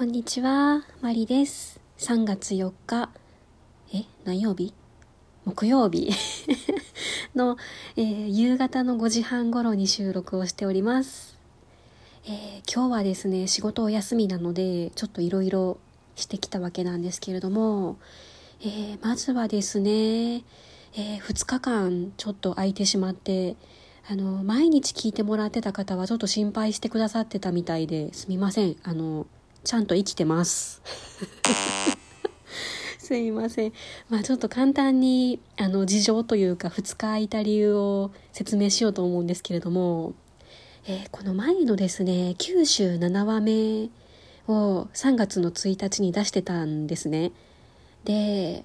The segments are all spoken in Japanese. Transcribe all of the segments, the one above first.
こんにちは、マリです。3月4日、え、何曜日？木曜日 の、えー夕方の5時半頃に収録をしております。えー今日はですね、仕事お休みなので、ちょっといろいろしてきたわけなんですけれども、えーまずはですね、え2日間ちょっと空いてしまって、あの、毎日聞いてもらってた方はちょっと心配してくださってたみたいですみません。あの、ちゃんと生きてます。すいません。まあちょっと簡単に、あの、事情というか、2日空いた理由を説明しようと思うんですけれども、えーこの前のですね、九州7話目を3月の1日に出してたんですね。で、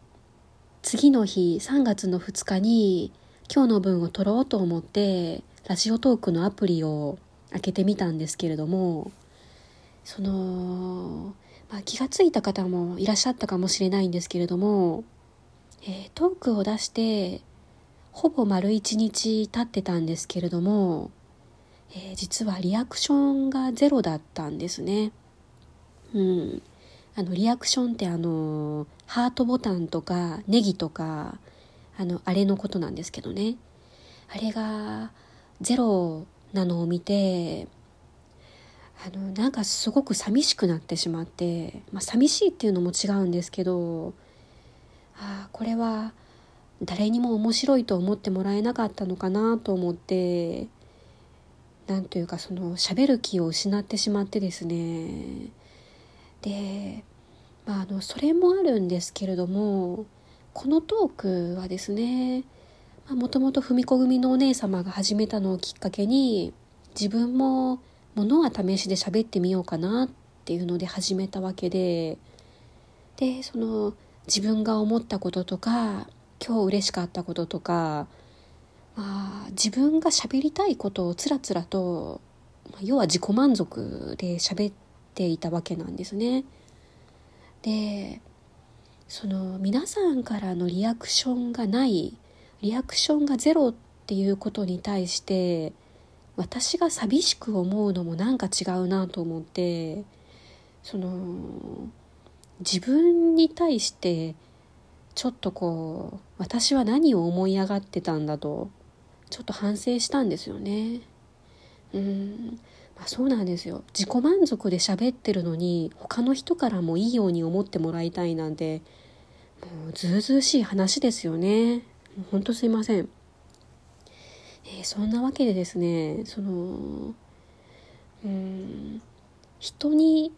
次の日、3月の2日に、今日の分を撮ろうと思って、ラジオトークのアプリを開けてみたんですけれども、その、まあ、気がついた方もいらっしゃったかもしれないんですけれども、えートークを出してほぼ丸一日経ってたんですけれども、えー実はリアクションがゼロだったんですね。うん。あの、リアクションってあの、ハートボタンとかネギとか、あの、あれのことなんですけどね。あれがゼロなのを見て、あのなんかすごく寂しくなってしまって、まあ、寂しいっていうのも違うんですけどああこれは誰にも面白いと思ってもらえなかったのかなと思ってなんというかその喋る気を失ってしまってですね。で、まあ、あのそれもあるんですけれどもこのトークはですねもともと踏み込みのお姉様が始めたのをきっかけに自分もものは試しで喋ってみようかなっていうので始めたわけででその自分が思ったこととか今日嬉しかったこととか、まあ、自分が喋りたいことをつらつらと、まあ要は自己満足で喋っていたわけなんですね。でその皆さんからのリアクションがないリアクションがゼロっていうことに対して私が寂しく思うのもなんか違うなと思ってその自分に対してちょっとこう私は何を思い上がってたんだとちょっと反省したんですよね。うん。まあそうなんですよ。自己満足で喋ってるのに他の人からもいいように思ってもらいたいなんてもうずうずうしい話ですよね。ほんとすいません。えーそんなわけでですねそのうん人に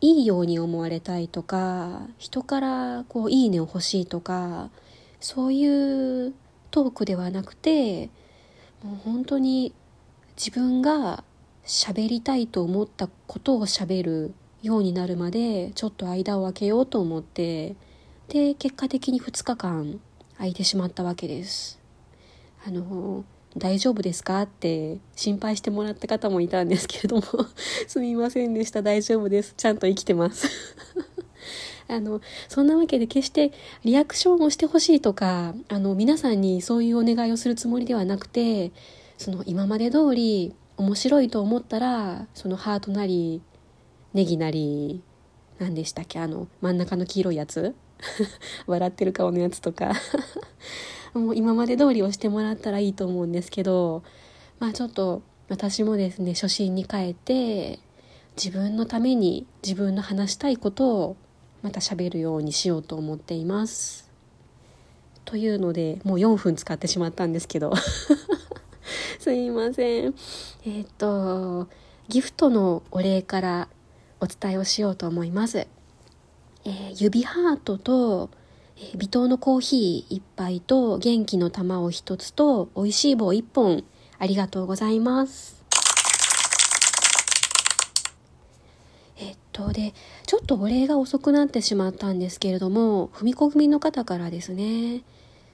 いいように思われたいとか人からこういいねを欲しいとかそういうトークではなくてもう本当に自分が喋りたいと思ったことを喋るようになるまでちょっと間を空けようと思ってで結果的に2日間空いてしまったわけです。あの大丈夫ですか？って心配してもらった方もいたんですけれども。すみませんでした。大丈夫です。ちゃんと生きてます。あのそんなわけで決してリアクションをしてほしいとかあの皆さんにそういうお願いをするつもりではなくてその今まで通り面白いと思ったらそのハートなりネギなり何でしたっけ？あの真ん中の黄色いやつ？笑ってる顔のやつとか。もう今まで通りをしてもらったらいいと思うんですけどまあちょっと私もですね初心に帰って自分のために自分の話したいことをまた喋るようにしようと思っています。というのでもう4分使ってしまったんですけど すいません。えっ、とギフトのお礼からお伝えをしようと思います。えー指ハートとえー微糖のコーヒー1杯と元気の玉を1つと美味しい棒1本ありがとうございます。えっとでちょっとお礼が遅くなってしまったんですけれども踏み込みの方からですね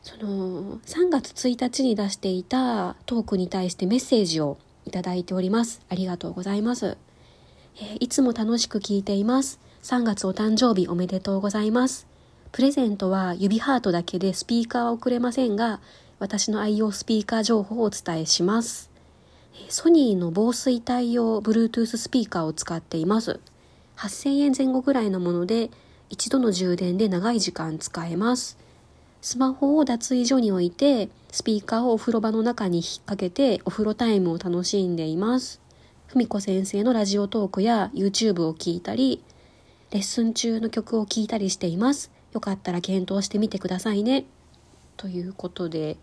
その3月1日に出していたトークに対してメッセージをいただいております。ありがとうございます、えーいつも楽しく聞いています。3月お誕生日おめでとうございます。プレゼントは指ハートだけでスピーカーは送れませんが私の愛用スピーカー情報をお伝えします。ソニーの防水対応 Bluetooth スピーカーを使っています。8000円前後ぐらいのもので一度の充電で長い時間使えます。スマホを脱衣所に置いてスピーカーをお風呂場の中に引っ掛けてお風呂タイムを楽しんでいます。ふみこ先生のラジオトークや YouTube を聞いたりレッスン中の曲を聴いたりしています。よかったら検討してみてくださいね。ということで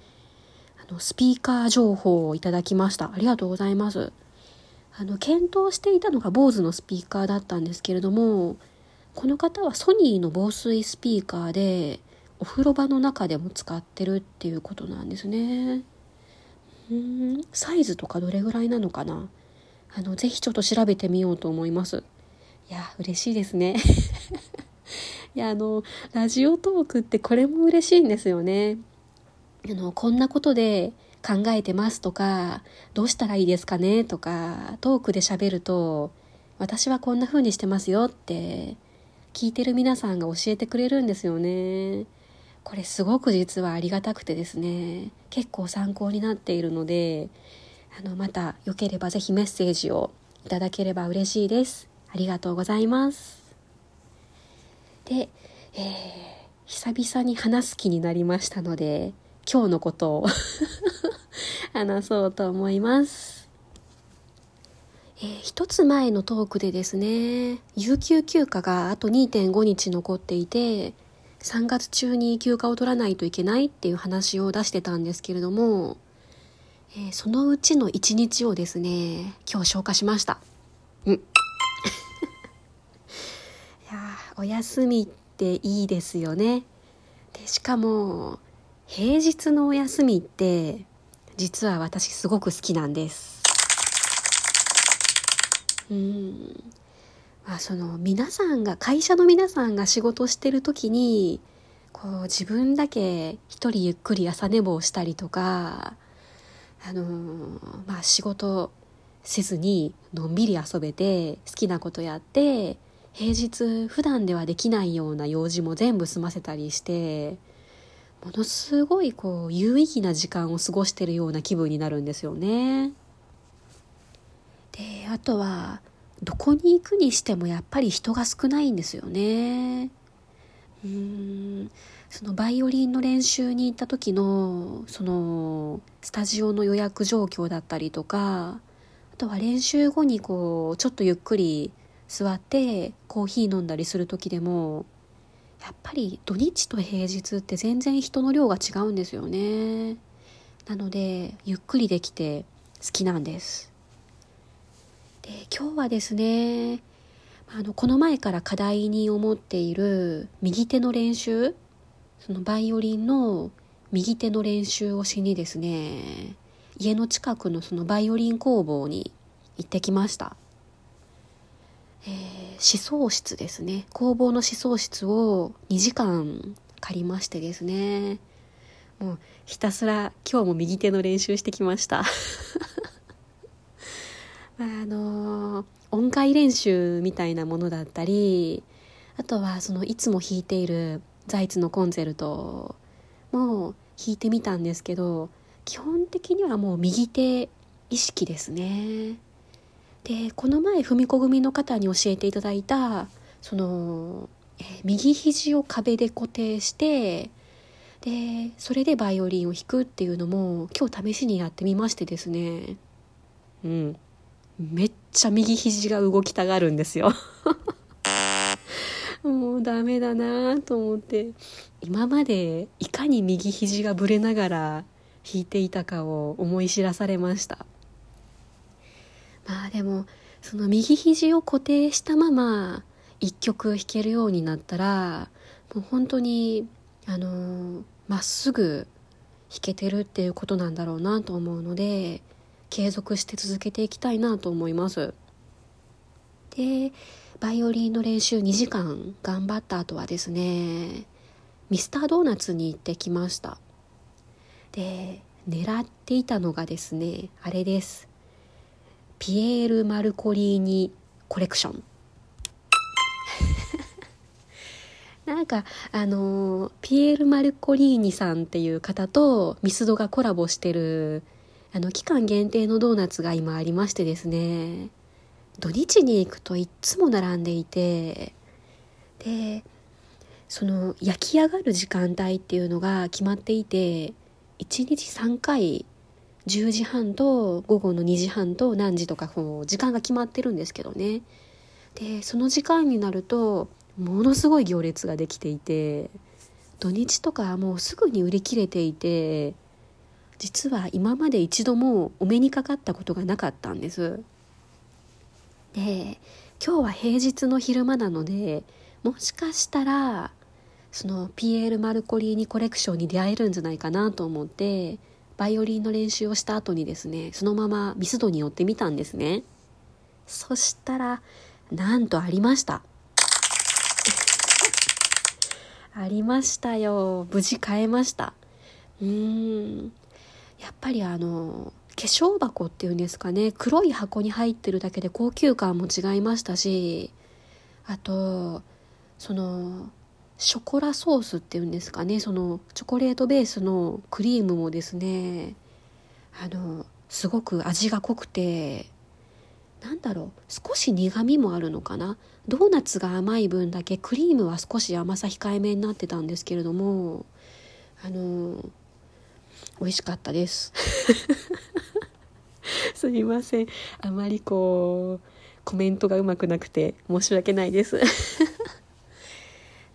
あのスピーカー情報をいただきました。ありがとうございます。あの検討していたのが BOSE のスピーカーだったんですけれどもこの方はソニーの防水スピーカーでお風呂場の中でも使ってるっていうことなんですね。うんサイズとかどれぐらいなのかな。あのぜひちょっと調べてみようと思います。いや嬉しいですね。いやあのラジオトークってこれも嬉しいんですよね。あのこんなことで考えてますとかどうしたらいいですかねとかトークで喋ると私はこんな風にしてますよって聞いてる皆さんが教えてくれるんですよね。これすごく実はありがたくてですね結構参考になっているのであのまたよければぜひメッセージをいただければ嬉しいです。ありがとうございます。で、えー、久々に話す気になりましたので今日のことを 話そうと思います。えー、一つ前のトークでですね有給休暇があと2.5日残っていて3月中に休暇を取らないといけないっていう話を出してたんですけれども、えー、そのうちの1日をですね今日消化しました。お休みっていいですよね。でしかも平日のお休みって実は私すごく好きなんです。うん。まあ、その皆さんが会社の皆さんが仕事してる時にこう自分だけ一人ゆっくり朝寝坊したりとかあのまあ仕事せずにのんびり遊べて好きなことやって平日普段ではできないような用事も全部済ませたりしてものすごいこう有意義な時間を過ごしてるような気分になるんですよね。であとはどこに行くにしてもやっぱり人が少ないんですよね。うーんそのバイオリンの練習に行った時のそのスタジオの予約状況だったりとかあとは練習後にこうちょっとゆっくり座ってコーヒー飲んだりする時でもやっぱり土日と平日って全然人の量が違うんですよね。なのでゆっくりできて好きなんです。で今日はですねあのこの前から課題に思っている右手の練習そのバイオリンの右手の練習をしにですね家の近くのそのバイオリン工房に行ってきました、えー、思想室ですね。工房の思想室を2時間借りましてですね。もうひたすら今日も右手の練習してきました。あの音階練習みたいなものだったりあとはそのいつも弾いているザイツのコンセルトも弾いてみたんですけど基本的にはもう右手意識ですね。でこの前踏み子組の方に教えていただいたその、え右肘を壁で固定してでそれでバイオリンを弾くっていうのも今日試しにやってみましてですね。うん。めっちゃ右肘が動きたがるんですよ。もうダメだなと思って。今までいかに右肘がぶれながら弾いていたかを思い知らされました。まあでもその右肘を固定したまま一曲弾けるようになったらもう本当にあのまっすぐ弾けてるっていうことなんだろうなと思うので継続して続けていきたいなと思います。でバイオリンの練習2時間頑張った後はですねミスタードーナツに行ってきました。で狙っていたのがですねあれです。ピエール・マルコリーニコレクション。なんかあのピエール・マルコリーニさんっていう方とミスドがコラボしてるあの期間限定のドーナツが今ありましてですね。土日に行くといっつも並んでいてでその焼き上がる時間帯っていうのが決まっていて1日3回10時半と午後の2時半と何時とかこう時間が決まってるんですけどね。でその時間になるとものすごい行列ができていて土日とかもうすぐに売り切れていて実は今まで一度もお目にかかったことがなかったんです。で今日は平日の昼間なのでもしかしたらそのピエール・マルコリーニコレクションに出会えるんじゃないかなと思ってバイオリンの練習をした後にですねそのままミスドに寄ってみたんですね。そしたらなんとありました。ありましたよ。無事買えました。うーん。やっぱりあの化粧箱っていうんですかね。黒い箱に入ってるだけで高級感も違いましたしあとそのショコラソースっていうんですかね。そのチョコレートベースのクリームもですねあのすごく味が濃くてなんだろう少し苦みもあるのかな。ドーナツが甘い分だけクリームは少し甘さ控えめになってたんですけれどもあの美味しかったです。すいません。あまりこうコメントがうまくなくて申し訳ないです。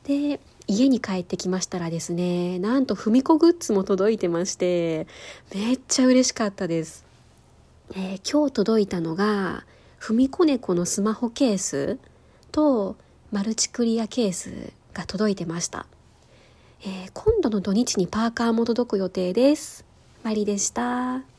で家に帰ってきましたらですねなんと文子グッズも届いてましてめっちゃ嬉しかったです、えー、今日届いたのが文子猫のスマホケースとマルチクリアケースが届いてました、えー、今度の土日にパーカーも届く予定です。マリでした。